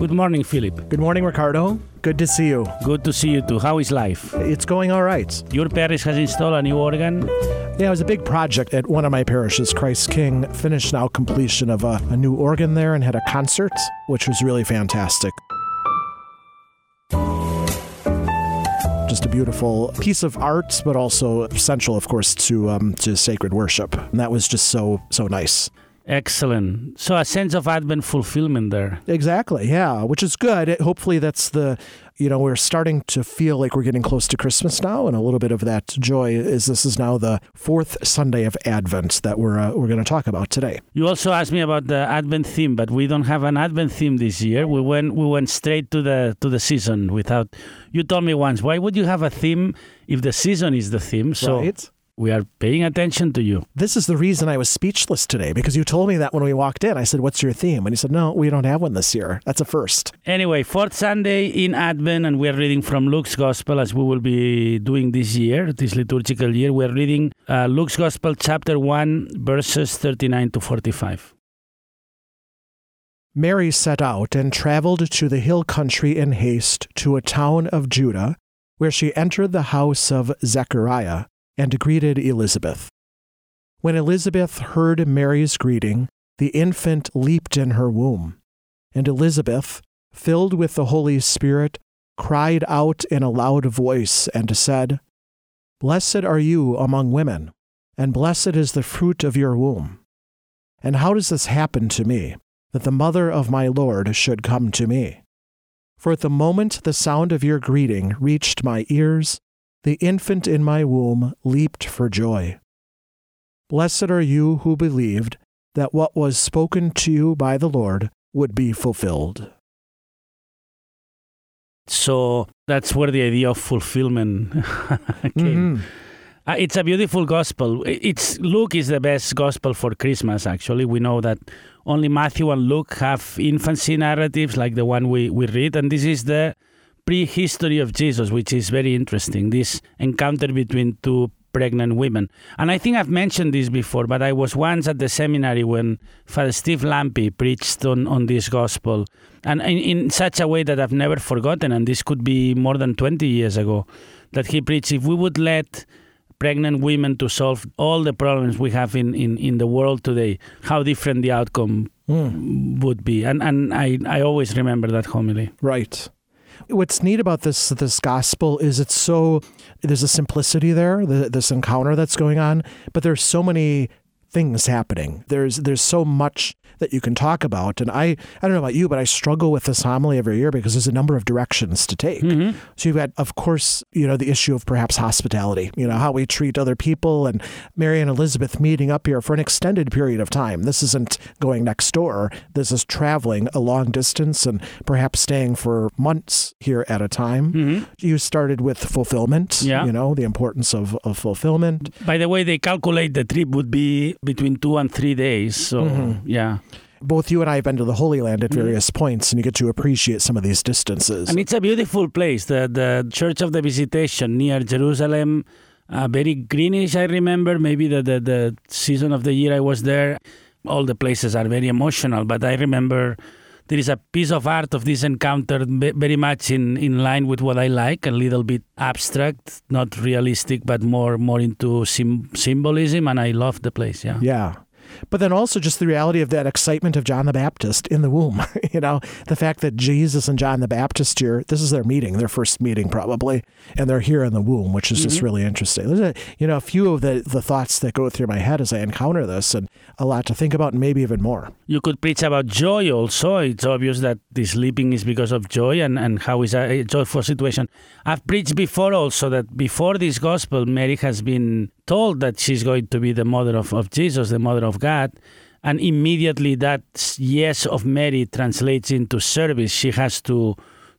Good morning, Philip. Good morning, Ricardo. Good to see you. Good to see you too. How is life? It's going all right. Your parish has installed a new organ. Yeah, it was a big project at one of my parishes, Christ King. Finished now completion of a, a new organ there and had a concert, which was really fantastic. Just a beautiful piece of art, but also essential, of course, to um, to sacred worship. And that was just so so nice. Excellent. So a sense of Advent fulfillment there. Exactly. Yeah, which is good. It, hopefully, that's the you know we're starting to feel like we're getting close to Christmas now, and a little bit of that joy is this is now the fourth Sunday of Advent that we're uh, we're going to talk about today. You also asked me about the Advent theme, but we don't have an Advent theme this year. We went we went straight to the to the season without. You told me once, why would you have a theme if the season is the theme? So right? We are paying attention to you. This is the reason I was speechless today because you told me that when we walked in. I said, "What's your theme?" And you said, "No, we don't have one this year. That's a first. Anyway, fourth Sunday in Advent, and we're reading from Luke's Gospel as we will be doing this year, this liturgical year. We're reading uh, Luke's Gospel, chapter 1, verses 39 to 45. Mary set out and traveled to the hill country in haste to a town of Judah, where she entered the house of Zechariah and greeted Elizabeth. When Elizabeth heard Mary's greeting, the infant leaped in her womb, and Elizabeth, filled with the Holy Spirit, cried out in a loud voice and said, Blessed are you among women, and blessed is the fruit of your womb. And how does this happen to me, that the mother of my Lord should come to me? For at the moment the sound of your greeting reached my ears, the infant in my womb leaped for joy. Blessed are you who believed that what was spoken to you by the Lord would be fulfilled. So that's where the idea of fulfillment came. Mhm. Uh, it's a beautiful gospel. It's Luke is the best gospel for Christmas. Actually, we know that only Matthew and Luke have infancy narratives like the one we, we read, and this is the prehistory of Jesus, which is very interesting. This encounter between two pregnant women, and I think I've mentioned this before, but I was once at the seminary when Father Steve Lampy preached on on this gospel, and in, in such a way that I've never forgotten. And this could be more than twenty years ago that he preached. If we would let pregnant women to solve all the problems we have in, in, in the world today, how different the outcome hmm. would be. And and I, I always remember that homily. Right. What's neat about this this gospel is it's so there's a simplicity there, the, this encounter that's going on, but there's so many things happening. There's there's so much that you can talk about, and I I don't know about you, but I struggle with this homily every year because there's a number of directions to take. Mm-hmm. So you've got, of course, you know the issue of perhaps hospitality, you know how we treat other people, and Mary and Elizabeth meeting up here for an extended period of time. This isn't going next door. This is traveling a long distance and perhaps staying for months here at a time. Mm-hmm. You started with fulfillment, Yeah. you know the importance of, of fulfillment. By the way, they calculate the trip would be between two and three days. So yeah, Both you and I have been to the Holy Land at various points, and you get to appreciate some of these distances. and it's a beautiful place. The the Church of the Visitation near Jerusalem, uh, very greenish. I remember maybe the, the the season of the year I was there. All the places are very emotional, but I remember there is a piece of art of this encounter very much in, in line with what I like, a little bit abstract, not realistic, but more more into symbolism, and I love the place. Yeah. Yeah. But then also just the reality of that excitement of John the Baptist in the womb. you know, the fact that Jesus and John the Baptist here, this is their meeting, their first meeting probably, and they're here in the womb, which is mm-hmm. just really interesting. There's a, you know, a few of the, the thoughts that go through my head as I encounter this and a lot to think about and maybe even more. You could preach about joy also. It's obvious that the sleeping is because of joy and, and how is a joyful situation. I've preached before also that before this gospel, Mary has been told that she's going to be the mother of, of Jesus, the mother of God. And immediately that yes of Mary translates into service. She has to,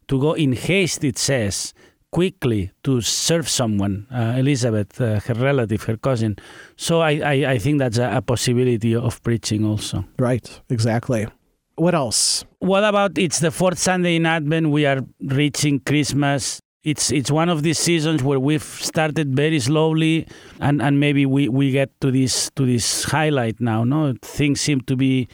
to go in haste, it says, quickly to serve someone, uh, Elizabeth, uh, her relative, her cousin. So I, I, I think that's a, a possibility of preaching also. Right, exactly. What else? What about it's the fourth Sunday in Advent? We are reaching Christmas it's it's one of these seasons where we've started very slowly and, and maybe we, we get to this to this highlight now no? Things seem to be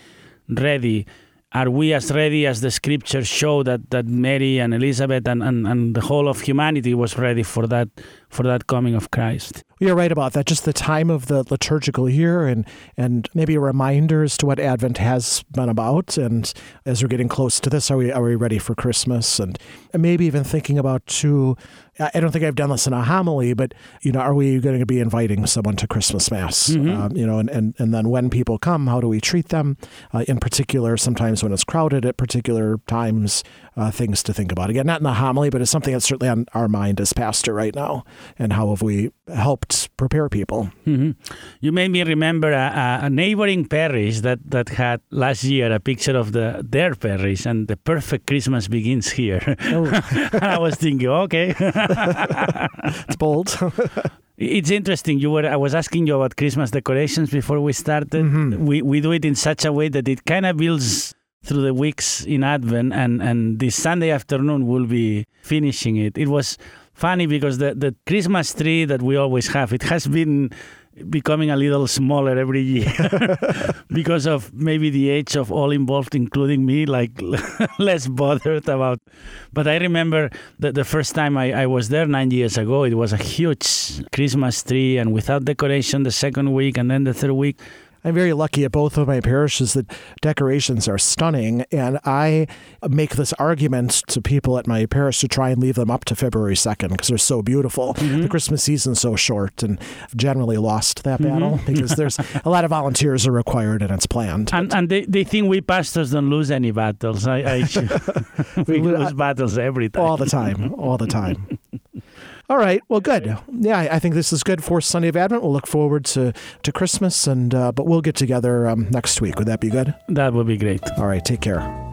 ready. Are we as ready as the scriptures show that, that Mary and Elizabeth and, and, and the whole of humanity was ready for that for that coming of Christ? You're right about that. Just the time of the liturgical year and and maybe a reminder as to what Advent has been about. And as we're getting close to this, are we are we ready for Christmas? And, and maybe even thinking about too I don't think I've done this in a homily, but you know, are we going to be inviting someone to Christmas Mass? Mm-hmm. Um, you know, and, and and then when people come, how do we treat them? Uh, in particular, sometimes when it's crowded at particular times, uh, things to think about. Again, not in the homily, but it's something that's certainly on our mind as pastor right now. And how have we helped prepare people? Mm-hmm. You made me remember a, a, neighboring parish that that had last year a picture of the their parish, and the perfect Christmas begins here. Oh. I was thinking, okay. it's bold. It's interesting. You were I was asking you about Christmas decorations before we started. Mm-hmm. We we do it in such a way that it kind of builds through the weeks in Advent, and and this Sunday afternoon we'll be finishing it. It was funny because the the Christmas tree that we always have it has been becoming a little smaller every year because of maybe the age of all involved, including me, like less bothered about. But I remember that the first time I, I was there nine years ago, it was a huge Christmas tree and without decoration the second week and then the third week. I'm very lucky at both of my parishes that decorations are stunning, and I make this argument to people at my parish to try and leave them up to February 2nd because they're so beautiful. Mm-hmm. The Christmas season's so short, and I've generally lost that mm-hmm. battle because there's a lot of volunteers are required and it's planned. And, and they, they think we pastors don't lose any battles. I, I we lose battles every time. All the time. All the time. All right. Well, good. Yeah, I think this is good for Sunday of Advent. We'll look forward to, to Christmas, and uh, but we'll get together um, next week. Would that be good? That would be great. All right. Take care.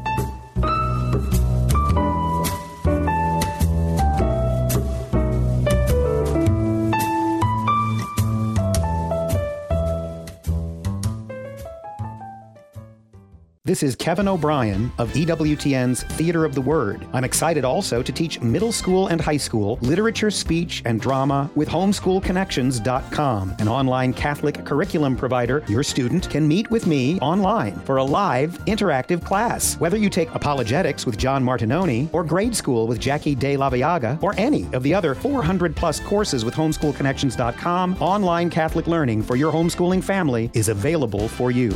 This is Kevin O'Brien of EWTN's Theater of the Word. I'm excited also to teach middle school and high school literature, speech, and drama with homeschoolconnections.com, an online Catholic curriculum provider. Your student can meet with me online for a live, interactive class. Whether you take apologetics with John Martignoni, or grade school with Jackie De La Viaga, or any of the other 400 plus courses with homeschoolconnections.com, online Catholic learning for your homeschooling family is available for you.